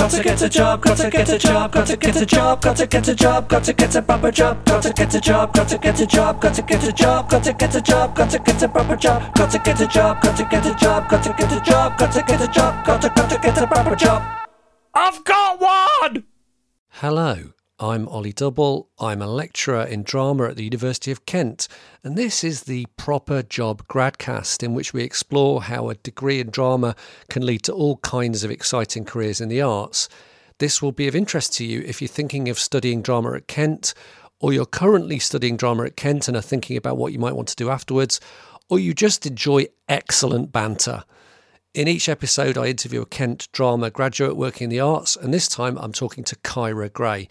Gotta get a job, gotta get a job, gotta get a job, gotta get a job, gotta get a proper job, gotta get a job, gotta get a job, gotta get a job, gotta get a job, gotta get a proper job, gotta get a job, gotta get a job, gotta get a job, gotta get a job, gotta gotta get a proper job. I've got one! Hello, I'm Ollie Double. I'm a lecturer in drama at the University of Kent, and this is the Proper Job Gradcast, in which we explore how a degree in drama can lead to all kinds of exciting careers in the arts. This will be of interest to you if you're thinking of studying drama at Kent, or you're currently studying drama at Kent and are thinking about what you might want to do afterwards, or you just enjoy excellent banter. In each episode, I interview a Kent drama graduate working in the arts, and this time I'm talking to Kyra Gray.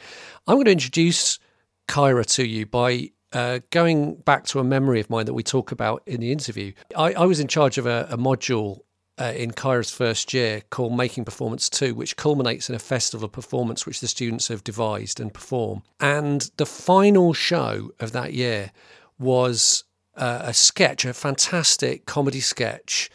I'm going to introduce Kyra to you by uh, going back to a memory of mine that we talk about in the interview. I, I was in charge of a, a module uh, in Kyra's first year called Making Performance 2, which culminates in a festival of performance which the students have devised and perform. And the final show of that year was uh, a sketch, a fantastic comedy sketch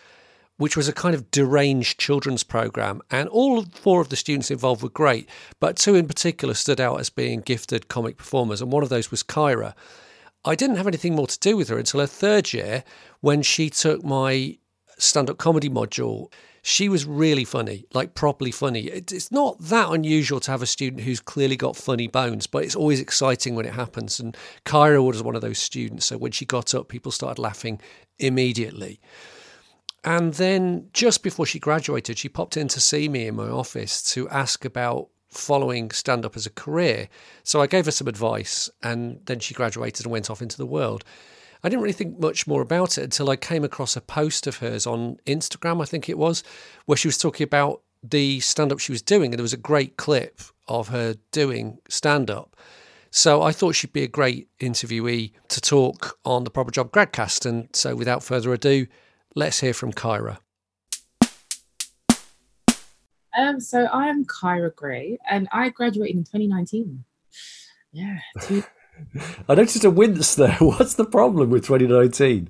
which was a kind of deranged children's program. And all four of the students involved were great, but two in particular stood out as being gifted comic performers. And one of those was Kyra. I didn't have anything more to do with her until her third year when she took my stand up comedy module. She was really funny, like properly funny. It's not that unusual to have a student who's clearly got funny bones, but it's always exciting when it happens. And Kyra was one of those students. So when she got up, people started laughing immediately. And then just before she graduated, she popped in to see me in my office to ask about following stand up as a career. So I gave her some advice, and then she graduated and went off into the world. I didn't really think much more about it until I came across a post of hers on Instagram, I think it was, where she was talking about the stand up she was doing. And there was a great clip of her doing stand up. So I thought she'd be a great interviewee to talk on the Proper Job Gradcast. And so without further ado, Let's hear from Kyra. Um, so I'm Kyra Gray, and I graduated in 2019. Yeah. Two- I noticed a wince there. What's the problem with 2019?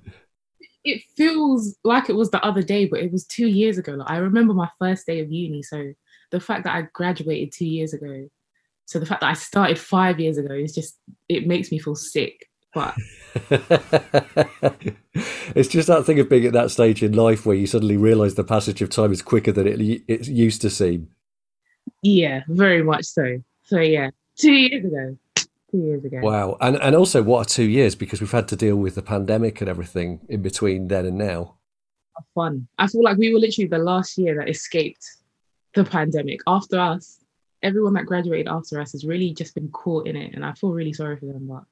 It feels like it was the other day, but it was two years ago. Like, I remember my first day of uni. So the fact that I graduated two years ago, so the fact that I started five years ago is just, it makes me feel sick. But it's just that thing of being at that stage in life where you suddenly realise the passage of time is quicker than it it used to seem. Yeah, very much so. So yeah, two years ago. Two years ago. Wow, and and also what are two years because we've had to deal with the pandemic and everything in between then and now. Fun. I feel like we were literally the last year that escaped the pandemic. After us, everyone that graduated after us has really just been caught in it, and I feel really sorry for them. But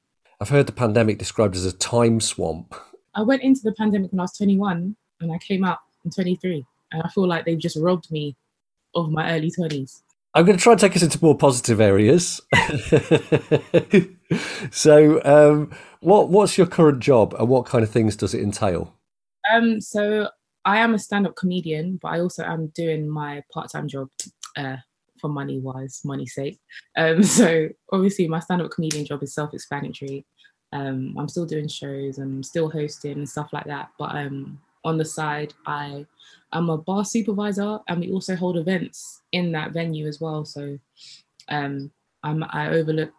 I've heard the pandemic described as a time swamp. I went into the pandemic when I was 21 and I came out in 23. And I feel like they've just robbed me of my early 20s. I'm going to try and take us into more positive areas. so, um, what what's your current job and what kind of things does it entail? Um, so I am a stand-up comedian, but I also am doing my part-time job uh, for money wise, money's sake. Um, so obviously, my stand-up comedian job is self-explanatory. Um, I'm still doing shows, I'm still hosting and stuff like that. But um, on the side, I am a bar supervisor, and we also hold events in that venue as well. So um, I overlook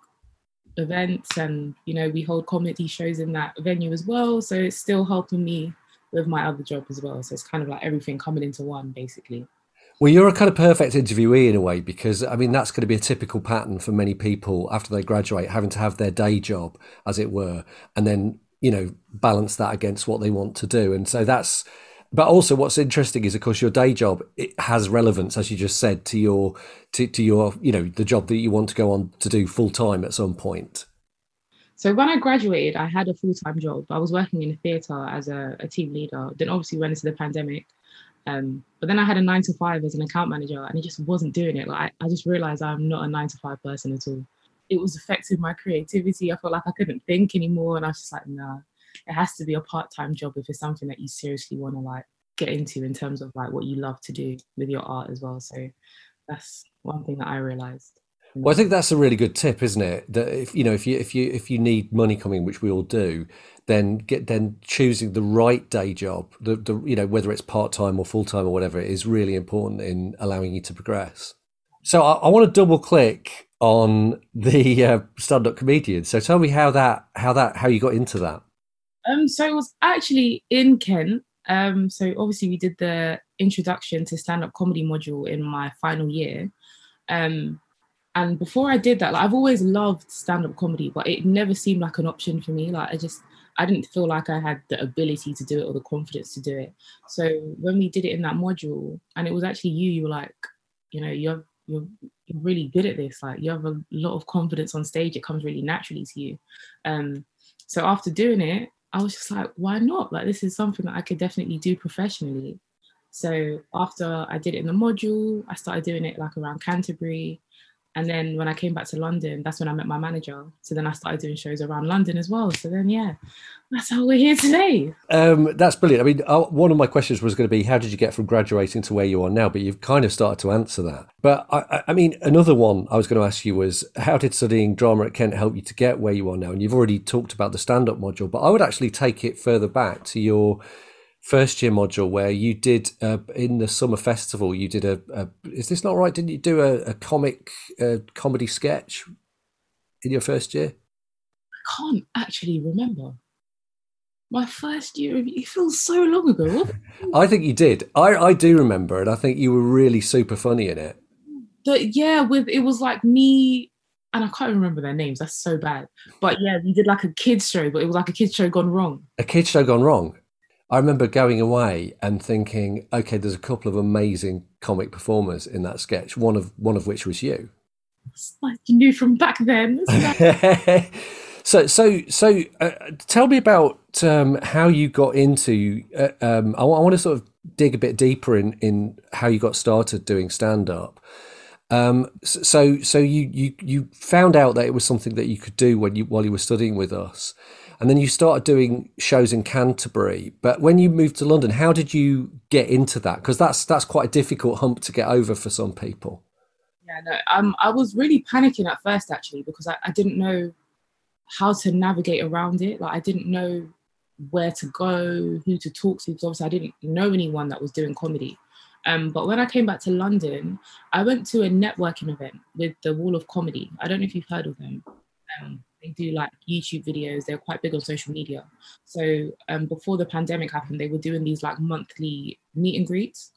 events, and you know we hold comedy shows in that venue as well. So it's still helping me with my other job as well. So it's kind of like everything coming into one, basically. Well, you're a kind of perfect interviewee in a way because I mean that's going to be a typical pattern for many people after they graduate, having to have their day job, as it were, and then you know balance that against what they want to do. And so that's. But also, what's interesting is, of course, your day job it has relevance, as you just said, to your to, to your you know the job that you want to go on to do full time at some point. So when I graduated, I had a full time job. I was working in a theatre as a, a team leader. Then obviously went into the pandemic, um, but then I had a nine to five as an account manager and it just wasn't doing it. Like I, just realized I'm not a nine to five person at all. It was affecting my creativity. I felt like I couldn't think anymore. And I was just like, nah, it has to be a part-time job if it's something that you seriously want to like get into in terms of like what you love to do with your art as well. So that's one thing that I realized. Well, I think that's a really good tip, isn't it? That if you know if you if you if you need money coming, which we all do, then get then choosing the right day job, the, the you know whether it's part time or full time or whatever, is really important in allowing you to progress. So I, I want to double click on the uh, stand-up comedian. So tell me how that how that how you got into that. Um, so it was actually in Kent. Um, so obviously we did the introduction to stand-up comedy module in my final year. Um, and before I did that, like I've always loved stand-up comedy, but it never seemed like an option for me. Like I just I didn't feel like I had the ability to do it or the confidence to do it. So when we did it in that module, and it was actually you, you were like, you know, you're you're really good at this. Like you have a lot of confidence on stage. It comes really naturally to you. Um, so after doing it, I was just like, why not? Like this is something that I could definitely do professionally. So after I did it in the module, I started doing it like around Canterbury. And then when I came back to London, that's when I met my manager. So then I started doing shows around London as well. So then, yeah, that's how we're here today. Um, that's brilliant. I mean, uh, one of my questions was going to be, how did you get from graduating to where you are now? But you've kind of started to answer that. But I, I mean, another one I was going to ask you was, how did studying drama at Kent help you to get where you are now? And you've already talked about the stand up module, but I would actually take it further back to your first year module where you did uh, in the summer festival you did a, a, is this not right didn't you do a, a comic uh, comedy sketch in your first year i can't actually remember my first year it feels so long ago i think you did I, I do remember and i think you were really super funny in it but yeah with it was like me and I can't remember their names. That's so bad. But yeah, we did like a kids show, but it was like a kids show gone wrong. A kids show gone wrong. I remember going away and thinking, okay, there's a couple of amazing comic performers in that sketch. One of one of which was you. Like you knew from back then. so, so, so, uh, tell me about um, how you got into. Uh, um, I, I want to sort of dig a bit deeper in in how you got started doing stand up. Um, so, so you you you found out that it was something that you could do when you while you were studying with us and then you started doing shows in Canterbury. But when you moved to London, how did you get into that? Because that's that's quite a difficult hump to get over for some people. Yeah, no, um, I was really panicking at first actually because I, I didn't know how to navigate around it. Like I didn't know where to go, who to talk to, because obviously I didn't know anyone that was doing comedy. Um, but when I came back to London, I went to a networking event with the Wall of Comedy. I don't know if you've heard of them. Um, they do like YouTube videos. They're quite big on social media. So um, before the pandemic happened, they were doing these like monthly meet and greets.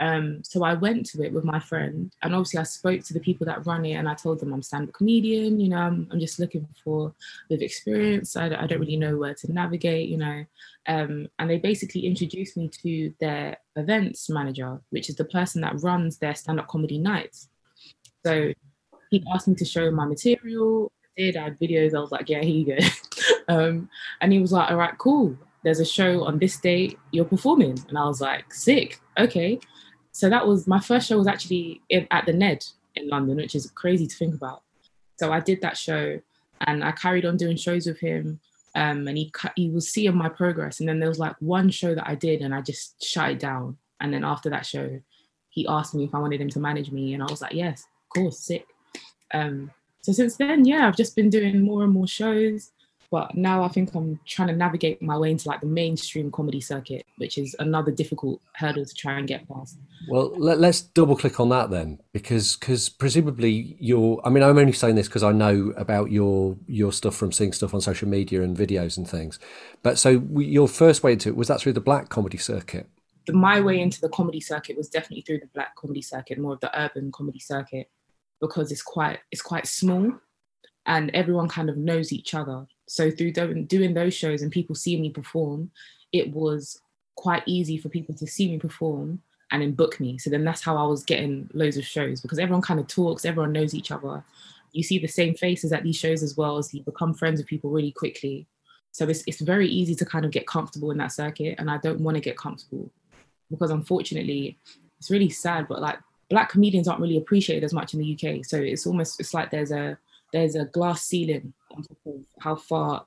Um, so I went to it with my friend, and obviously I spoke to the people that run it, and I told them I'm stand-up comedian. You know, I'm, I'm just looking for with experience. I, I, don't really know where to navigate. You know, um, and they basically introduced me to their events manager, which is the person that runs their stand-up comedy nights. So he asked me to show my material did. I had videos. I was like, yeah, here you go. um, and he was like, all right, cool. There's a show on this date. You're performing, and I was like, sick. Okay. So that was my first show. Was actually in, at the Ned in London, which is crazy to think about. So I did that show, and I carried on doing shows with him. Um, and he he was seeing my progress. And then there was like one show that I did, and I just shut it down. And then after that show, he asked me if I wanted him to manage me, and I was like, yes, of course, sick. Um, so since then, yeah, I've just been doing more and more shows. But now I think I'm trying to navigate my way into like the mainstream comedy circuit, which is another difficult hurdle to try and get past. Well, let, us double click on that then, because because presumably you're. I mean, I'm only saying this because I know about your your stuff from seeing stuff on social media and videos and things. But so your first way into it was that through the black comedy circuit. My way into the comedy circuit was definitely through the black comedy circuit, more of the urban comedy circuit because it's quite it's quite small and everyone kind of knows each other. So through doing, those shows and people seeing me perform, it was quite easy for people to see me perform and then book me. So then that's how I was getting loads of shows because everyone kind of talks, everyone knows each other. You see the same faces at these shows as well as you become friends with people really quickly. So it's it's very easy to kind of get comfortable in that circuit. And I don't want to get comfortable because unfortunately, it's really sad, but like black comedians aren't really appreciated as much in the UK. So it's almost it's like there's a there's a glass ceiling on top of how far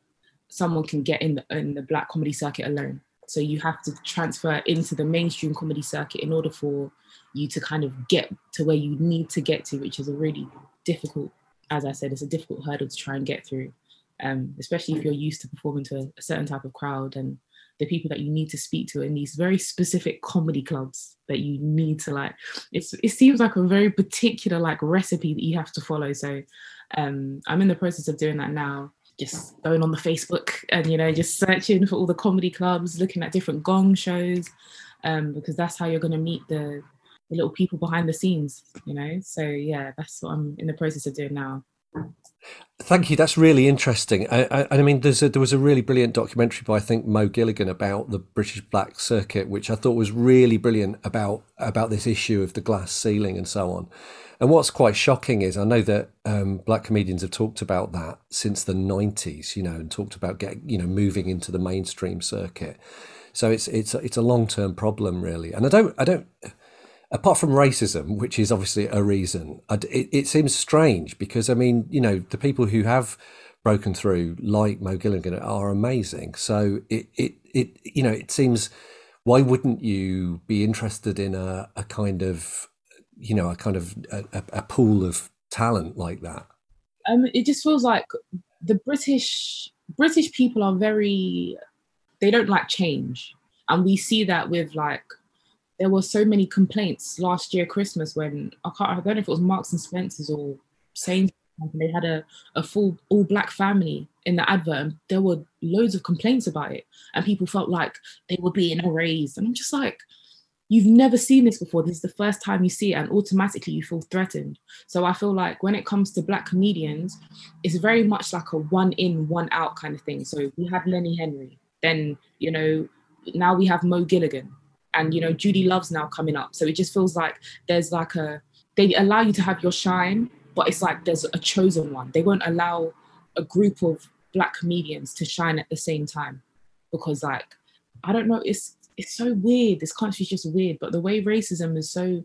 someone can get in the in the black comedy circuit alone. So you have to transfer into the mainstream comedy circuit in order for you to kind of get to where you need to get to, which is a really difficult, as I said, it's a difficult hurdle to try and get through. Um, especially if you're used to performing to a, certain type of crowd and the people that you need to speak to in these very specific comedy clubs that you need to like it's it seems like a very particular like recipe that you have to follow. So um i'm in the process of doing that now just going on the facebook and you know just searching for all the comedy clubs looking at different gong shows um because that's how you're going to meet the the little people behind the scenes you know? So yeah that's what i'm in the process of doing now Thank you. That's really interesting. I, I, I mean, a, there was a really brilliant documentary by I think Mo Gilligan about the British Black Circuit, which I thought was really brilliant about about this issue of the glass ceiling and so on. And what's quite shocking is I know that um, black comedians have talked about that since the '90s, you know, and talked about getting, you know, moving into the mainstream circuit. So it's it's it's a long term problem, really. And I don't I don't apart from racism, which is obviously a reason, it, it, seems strange because I mean, you know, the people who have broken through, like Mo Gilligan, are amazing. So it, it, it, you know, it seems why wouldn't you be interested in a, a kind of, you know, a kind of a, a pool of talent like that? Um, it just feels like the British British people are very, they don't like change, and we see that with like there were so many complaints last year Christmas when I can't I don't know if it was Marks and Spencers or Sainsbury's they had a, a full all black family in the advert and there were loads of complaints about it. And people felt like they were being erased. And I'm just like you've never seen this before. This is the first time you see it and automatically you feel threatened. So I feel like when it comes to black comedians it's very much like a one in one out kind of thing. So we have Lenny Henry then you know now we have Mo Gilligan and you know Judi Love's now coming up. So it just feels like there's like a they allow you to have your shine, but it's like there's a chosen one. They won't allow a group of black comedians to shine at the same time because like I don't know, it's it's so weird. This country's just weird, but the way racism is so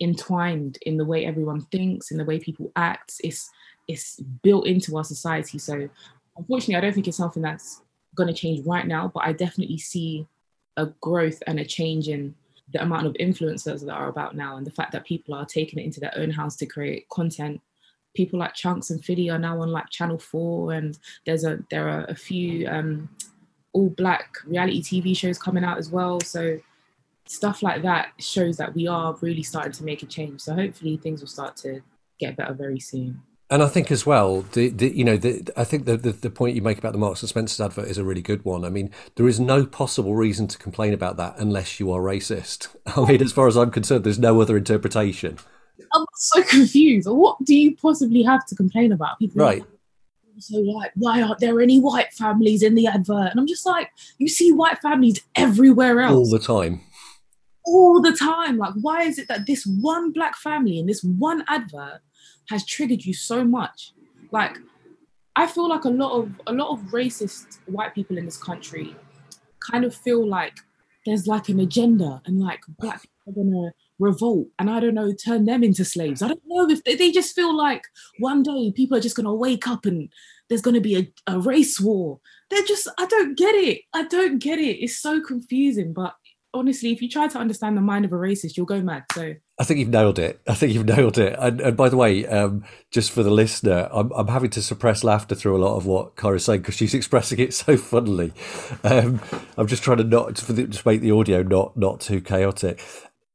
entwined in the way everyone thinks, in the way people act, it's it's built into our society. So unfortunately, I don't think it's something that's going to change right now, but I definitely see a growth and a change in the amount of influencers that are about now and the fact that people are taking it into their own hands to create content. People like Chunkz and Filly are now on like channel 4 and there's a there are a few um all black reality tv shows coming out as well. So stuff like that shows that we are really starting to make a change. So hopefully things will start to get better very soon and I think as well, the, the you know, the, I think the, the, the point you make about the Marks and Spencer's advert is a really good one. I mean, there is no possible reason to complain about that unless you are racist. I mean, as far as I'm concerned, there's no other interpretation. I'm so confused. What do you possibly have to complain about? People right. so like, why aren't there any white families in the advert? And I'm just like, you see white families everywhere else all the time. All the time. Like, why is it that this one black family in this one advert has triggered you so much. Like, I feel like a lot of a lot of racist white people in this country kind of feel like there's like an agenda and like black people are gonna revolt and I don't know, turn them into slaves. I don't know if they, they just feel like one day people are just gonna wake up and there's gonna be a, a race war. They're just I don't get it. I don't get it. It's so confusing, but honestly, if you try to understand the mind of a racist, you'll go mad. So I think you've nailed it. I think you've nailed it. And, and by the way, um, just for the listener, I'm, I'm having to suppress laughter through a lot of what Kyra's saying because she's expressing it so funnily. Um, I'm just trying to not to make the audio not not too chaotic.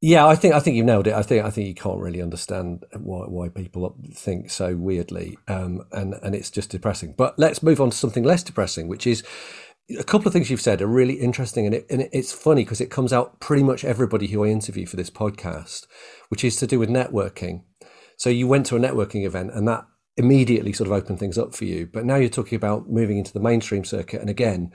Yeah, I think I think you've nailed it. I think I think you can't really understand why why people think so weirdly, um, and and it's just depressing. But let's move on to something less depressing, which is a couple of things you've said are really interesting, and, it, and it's funny because it comes out pretty much everybody who I interview for this podcast, which is to do with networking. So you went to a networking event, and that immediately sort of opened things up for you. But now you're talking about moving into the mainstream circuit, and again,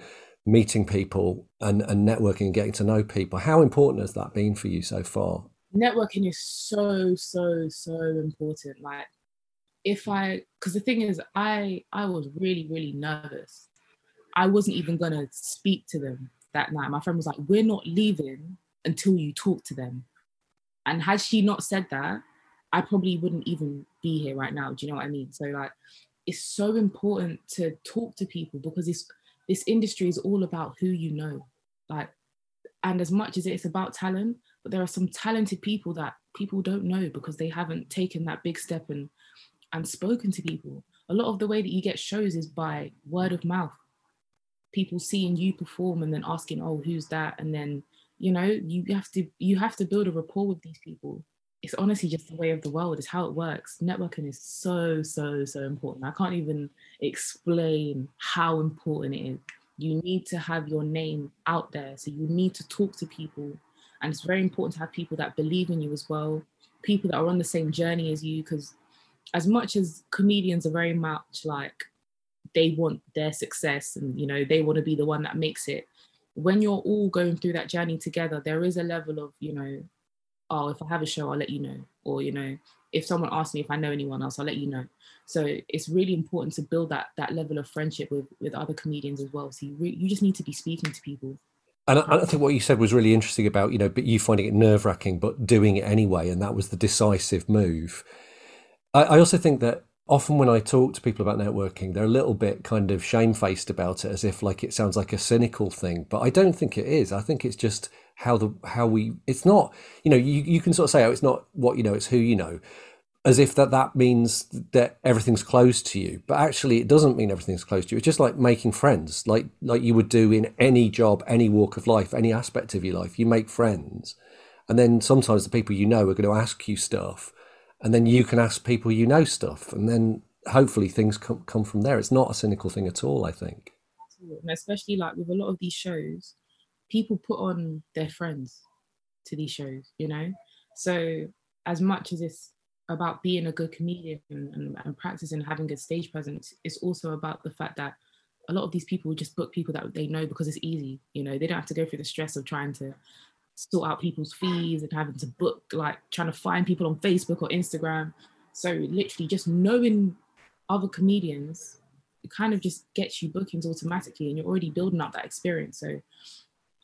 meeting people and, and networking and getting to know people. How important has that been for you so far? Networking is so so so important. Like if I, because the thing is, I I was really really nervous I wasn't even gonna speak to them that night. My friend was like, "We're not leaving until you talk to them." And had she not said that, I probably wouldn't even be here right now. Do you know what I mean? So like, it's so important to talk to people because this this industry is all about who you know. Like, and as much as it's about talent, but there are some talented people that people don't know because they haven't taken that big step and and spoken to people. A lot of the way that you get shows is by word of mouth people seeing you perform and then asking, oh, who's that? And then, you know, you have to you have to build a rapport with these people. It's honestly just the way of the world, it's how it works. Networking is so, so, so important. I can't even explain how important it is. You need to have your name out there. So you need to talk to people. And it's very important to have people that believe in you as well, people that are on the same journey as you, because as much as comedians are very much like they want their success and you know they want to be the one that makes it. When you're all going through that journey together there is a level of you know oh if i have a show i'll let you know or you know if someone asks me if i know anyone else i'll let you know. So it's really important to build that that level of friendship with with other comedians as well. So you re- you just need to be speaking to people. And I, I, think what you said was really interesting about you know but you finding it nerve wracking but doing it anyway and that was the decisive move. I, I also think that often when I talk to people about networking, they're a little bit kind of shamefaced about it, as if like it sounds like a cynical thing. But I don't think it is. I think it's just how the how we. It's not. You know, you you can sort of say, oh, it's not what you know, it's who you know, as if that that means that everything's closed to you. But actually, it doesn't mean everything's closed to you. It's just like making friends, like like you would do in any job, any walk of life, any aspect of your life. You make friends, and then sometimes the people you know are going to ask you stuff and then you can ask people you know stuff, and then hopefully things come, come from there. It's not a cynical thing at all, I think. And especially like with a lot of these shows, people put on their friends to these shows, you know? So as much as it's about being a good comedian and, and, and practicing having a stage presence, it's also about the fact that a lot of these people just book people that they know because it's easy. You know, they don't have to go through the stress of trying to sort out people's fees and having to book, like trying to find people on Facebook or Instagram. So literally just knowing other comedians, it kind of just gets you bookings automatically and you're already building up that experience. So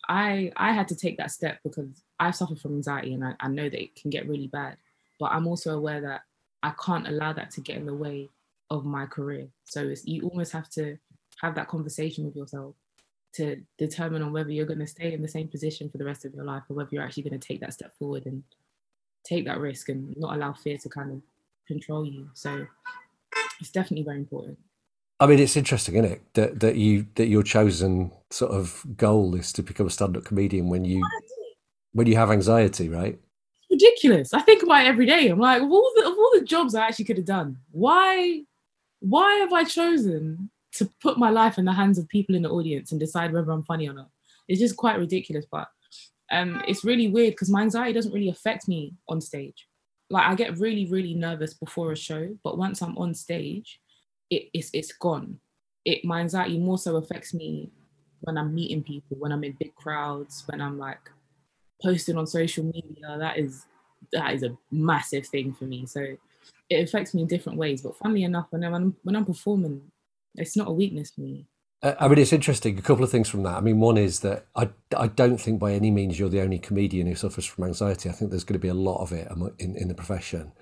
I I had to take that step because I suffer from anxiety and I, I know that it can get really bad. But I'm also aware that I can't allow that to get in the way of my career. So it's, you almost have to have that conversation with yourself to determine on whether you're going to stay in the same position for the rest of your life or whether you're actually going to take that step forward and take that risk and not allow fear to kind of control you. So it's definitely very important. I mean, it's interesting, isn't it, that that you that your chosen sort of goal is to become a stand-up comedian when you when you have anxiety, right? It's ridiculous. I think about it every day. I'm like, of all the of all the jobs I actually could have done, why why have I chosen to put my life in the hands of people in the audience and decide whether I'm funny or not. It's just quite ridiculous, but um, it's really weird because my anxiety doesn't really affect me on stage. Like I get really, really nervous before a show, but once I'm on stage, it, it's it's gone. It my anxiety more so affects me when I'm meeting people, when I'm in big crowds, when I'm like posting on social media. That is that is a massive thing for me. So it affects me in different ways. But funnily enough, when I'm when I'm performing, it's not a weakness for me. Uh, I mean, it's interesting. A couple of things from that. I mean, one is that I, I don't think by any means you're the only comedian who suffers from anxiety. I think there's going to be a lot of it in, in the profession.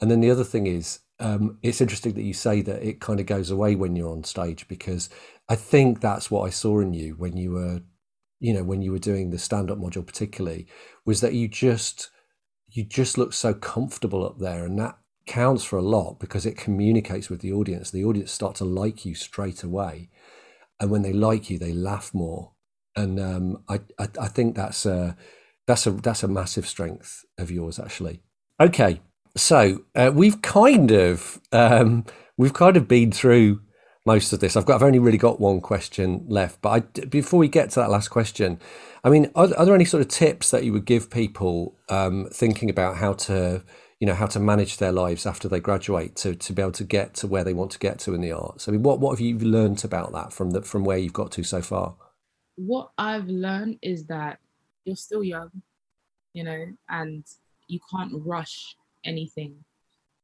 And then the other thing is, um, it's interesting that you say that it kind of goes away when you're on stage because I think that's what I saw in you when you were, you know, when you were doing the stand-up module, particularly, was that you just you just look so comfortable up there, and that counts for a lot because it communicates with the audience. The audience start to like you straight away, and when they like you, they laugh more. And um, I, I, I think that's a that's a that's a massive strength of yours, actually. Okay, so uh, we've kind of um, we've kind of been through most of this. I've got I've only really got one question left, but I, before we get to that last question, I mean, are, are there any sort of tips that you would give people um, thinking about how to you know how to manage their lives after they graduate to to be able to get to where they want to get to in the arts. I mean, what what have you learned about that from the from where you've got to so far? What I've learned is that you're still young, you know, and you can't rush anything.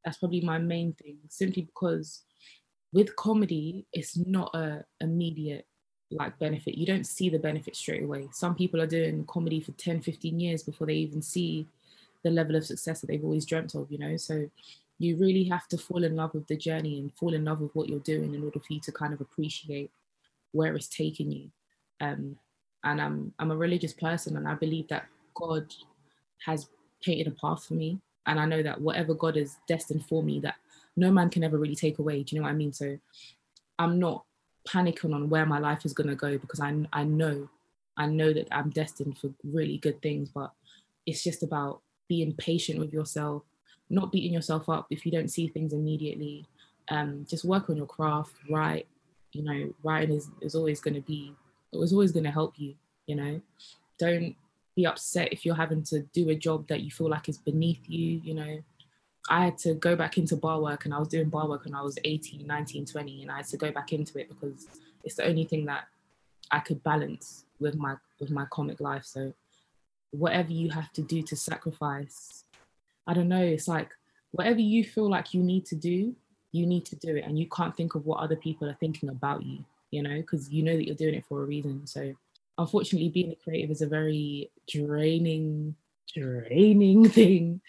That's probably my main thing, simply because with comedy, it's not a immediate like benefit. You don't see the benefit straight away. Some people are doing comedy for 10, 15 years before they even see the level of success that they've always dreamt of, you know. So you really have to fall in love with the journey and fall in love with what you're doing in order for you to kind of appreciate where it's taking you. Um, and I'm I'm a religious person, and I believe that God has painted a path for me, and I know that whatever God is destined for me, that no man can ever really take away. Do you know what I mean? So I'm not panicking on where my life is going to go because I, I know, I know that I'm destined for really good things, but it's just about being patient with yourself, not beating yourself up if you don't see things immediately. Um, just work on your craft, write. You know, writing is, is always going to be, it's always going to help you. You know, don't be upset if you're having to do a job that you feel like is beneath you. You know, I had to go back into bar work and I was doing bar work when I was 18, 19, 20, and I had to go back into it because it's the only thing that I could balance with my with my comic life. So whatever you have to do to sacrifice, I don't know, it's like whatever you feel like you need to do, you need to do it. And you can't think of what other people are thinking about you, you know, because you know that you're doing it for a reason. So unfortunately being a creative is a very draining, draining thing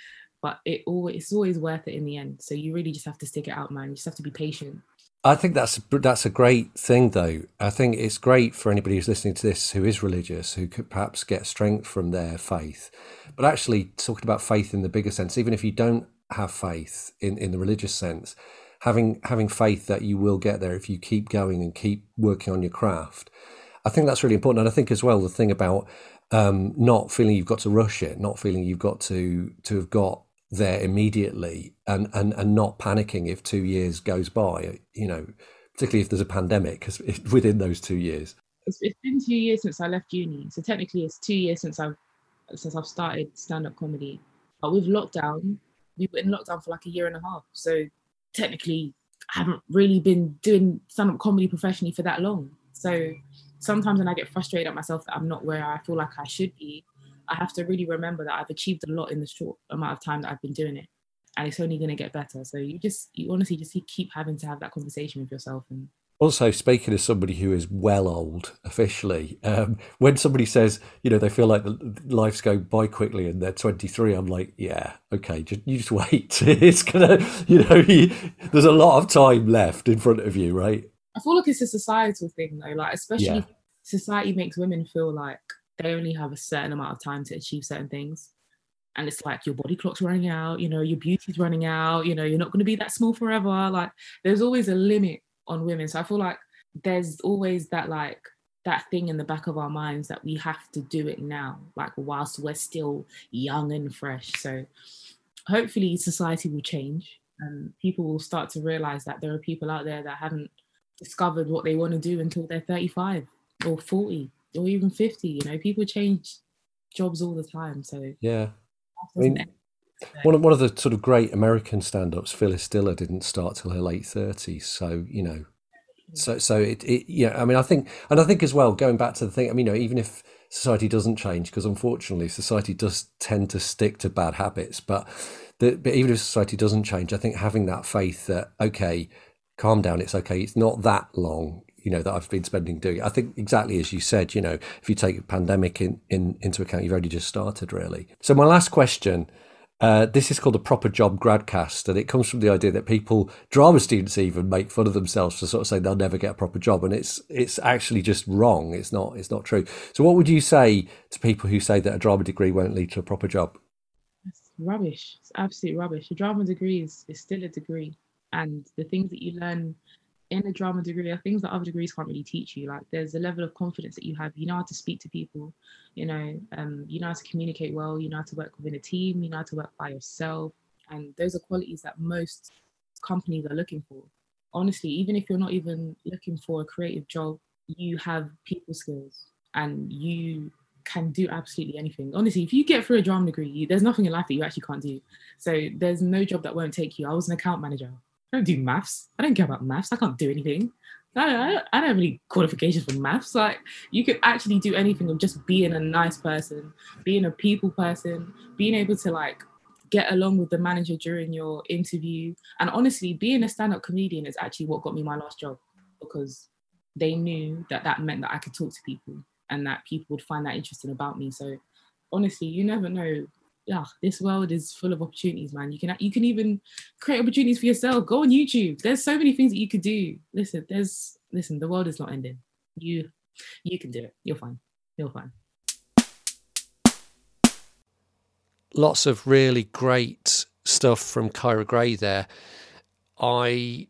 but it always it's always worth it in the end. So you really just have to stick it out, man. You just have to be patient. I think that's that's a great thing, though. I think it's great for anybody who's listening to this who is religious, who could perhaps get strength from their faith. But actually, talking about faith in the bigger sense, even if you don't have faith in, in the religious sense, having having faith that you will get there if you keep going and keep working on your craft. I think that's really important. And I think as well the thing about um, not feeling you've got to rush it, not feeling you've got to to have got there immediately and, and, and not panicking if two years goes by, you know, particularly if there's a pandemic because within those two years. It's, it's been two years since I left uni. So technically it's two years since I've, since I've started stand-up comedy. But with lockdown, we were in lockdown for like a year and a half. So technically I haven't really been doing stand-up comedy professionally for that long. So sometimes when I get frustrated at myself that I'm not where I feel like I should be, I have to really remember that I've achieved a lot in the short amount of time that I've been doing it. And it's only going to get better. So you just, you honestly just keep having to have that conversation with yourself. And also, speaking as somebody who is well old officially, um, when somebody says, you know, they feel like the, life's going by quickly and they're 23, I'm like, yeah, okay, just, you just wait. it's going to, you know, you, there's a lot of time left in front of you, right? I feel like it's a societal thing though, like, especially yeah. society makes women feel like they only have a certain amount of time to achieve certain things. And it's like your body clock's running out, you know, your beauty's running out, you know, you're not going to be that small forever. Like there's always a limit on women. So I feel like there's always that like that thing in the back of our minds that we have to do it now, like whilst we're still young and fresh. So hopefully society will change and people will start to realize that there are people out there that haven't discovered what they want to do until they're 35 or 40 or even 50 you know people change jobs all the time so yeah I mean, one of, one of the sort of great American stand-ups, Phyllis Diller, didn't start till her late thirties. So you know, so so it, it yeah. I mean, I think, and I think as well, going back to the thing. I mean, you know, even if society doesn't change, because unfortunately, society does tend to stick to bad habits. But the, but even if society doesn't change, I think having that faith that okay, calm down, it's okay, it's not that long you know that I've been spending doing. I think exactly as you said, you know, if you take a pandemic in, in into account, you've only just started really. So my last question. Uh, this is called a proper job gradcast, and it comes from the idea that people, drama students, even make fun of themselves for sort of saying they'll never get a proper job, and it's it's actually just wrong. It's not it's not true. So, what would you say to people who say that a drama degree won't lead to a proper job? It's rubbish. It's absolute rubbish. A drama degree is, is still a degree, and the things that you learn in a drama degree are things that other degrees can't really teach you. Like there's a level of confidence that you have. You know how to speak to people, you know, um, you know how to communicate well, you know how to work within a team, you know how to work by yourself. And those are qualities that most companies are looking for. Honestly, even if you're not even looking for a creative job, you have people skills and you can do absolutely anything. Honestly, if you get through a drama degree, you, there's nothing in life that you actually can't do. So there's no job that won't take you. I was an account manager I don't do maths. I don't care about maths. I can't do anything. I don't, I don't have any qualifications for maths. Like you could actually do anything of just being a nice person, being a people person, being able to like get along with the manager during your interview. And honestly, being a stand-up comedian is actually what got me my last job because they knew that that meant that I could talk to people and that people would find that interesting about me. So honestly, you never know yeah, this world is full of opportunities, man. You can you can even create opportunities for yourself. Go on YouTube. There's so many things that you could do. Listen, there's listen. The world is not ending. You you can do it. You're fine. You're fine. Lots of really great stuff from Kyra Gray there. I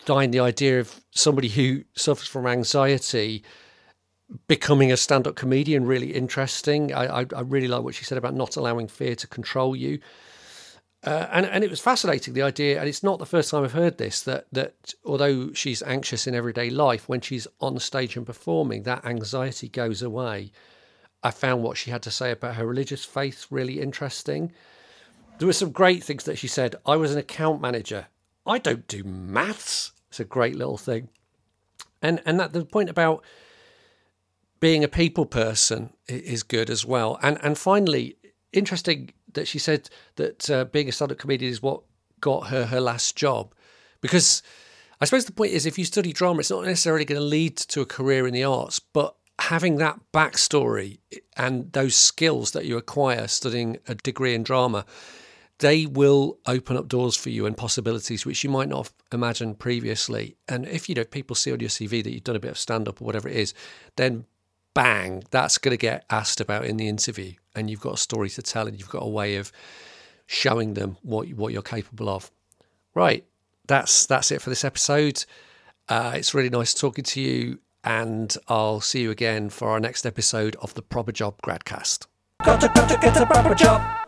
find the idea of somebody who suffers from anxiety becoming a stand-up comedian really interesting. I, I, I really like what she said about not allowing fear to control you. Uh, and and it was fascinating the idea, and it's not the first time I've heard this that that although she's anxious in everyday life, when she's on stage and performing, that anxiety goes away. I found what she had to say about her religious faith really interesting. There were some great things that she said. I was an account manager. I don't do maths. It's a great little thing. And and that the point about being a people person is good as well. And and finally, interesting that she said that uh, being a stand-up comedian is what got her her last job, because I suppose the point is if you study drama, it's not necessarily going to lead to a career in the arts, but having that backstory and those skills that you acquire studying a degree in drama, they will open up doors for you and possibilities which you might not have imagined previously. And if you know people see on your CV that you've done a bit of stand up or whatever it is, then bang, that's going to get asked about in the interview, and you've got a story to tell, and you've got a way of showing them what what you're capable of. Right, that's that's it for this episode. Uh, it's really nice talking to you, and I'll see you again for our next episode of the Proper Job Gradcast. Got to, got to get a proper job.